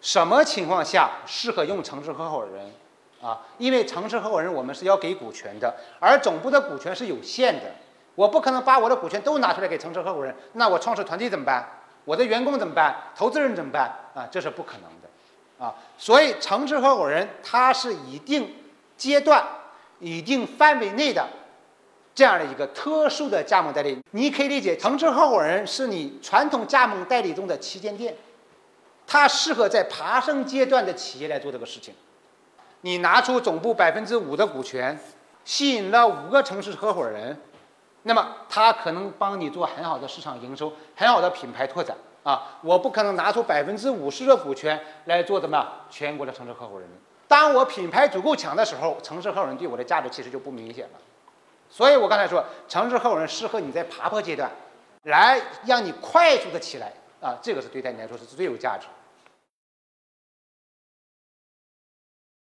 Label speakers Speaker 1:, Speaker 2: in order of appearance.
Speaker 1: 什么情况下适合用城市合伙人？啊，因为城市合伙人我们是要给股权的，而总部的股权是有限的，我不可能把我的股权都拿出来给城市合伙人，那我创始团队怎么办？我的员工怎么办？投资人怎么办？啊，这是不可能的，啊，所以城市合伙人他是一定阶段、一定范围内的这样的一个特殊的加盟代理。你可以理解，城市合伙人是你传统加盟代理中的旗舰店，它适合在爬升阶段的企业来做这个事情。你拿出总部百分之五的股权，吸引了五个城市合伙人，那么他可能帮你做很好的市场营收，很好的品牌拓展啊！我不可能拿出百分之五十的股权来做怎么样全国的城市合伙人。当我品牌足够强的时候，城市合伙人对我的价值其实就不明显了。所以我刚才说，城市合伙人适合你在爬坡阶段，来让你快速的起来啊！这个是对待你来说是最有价值。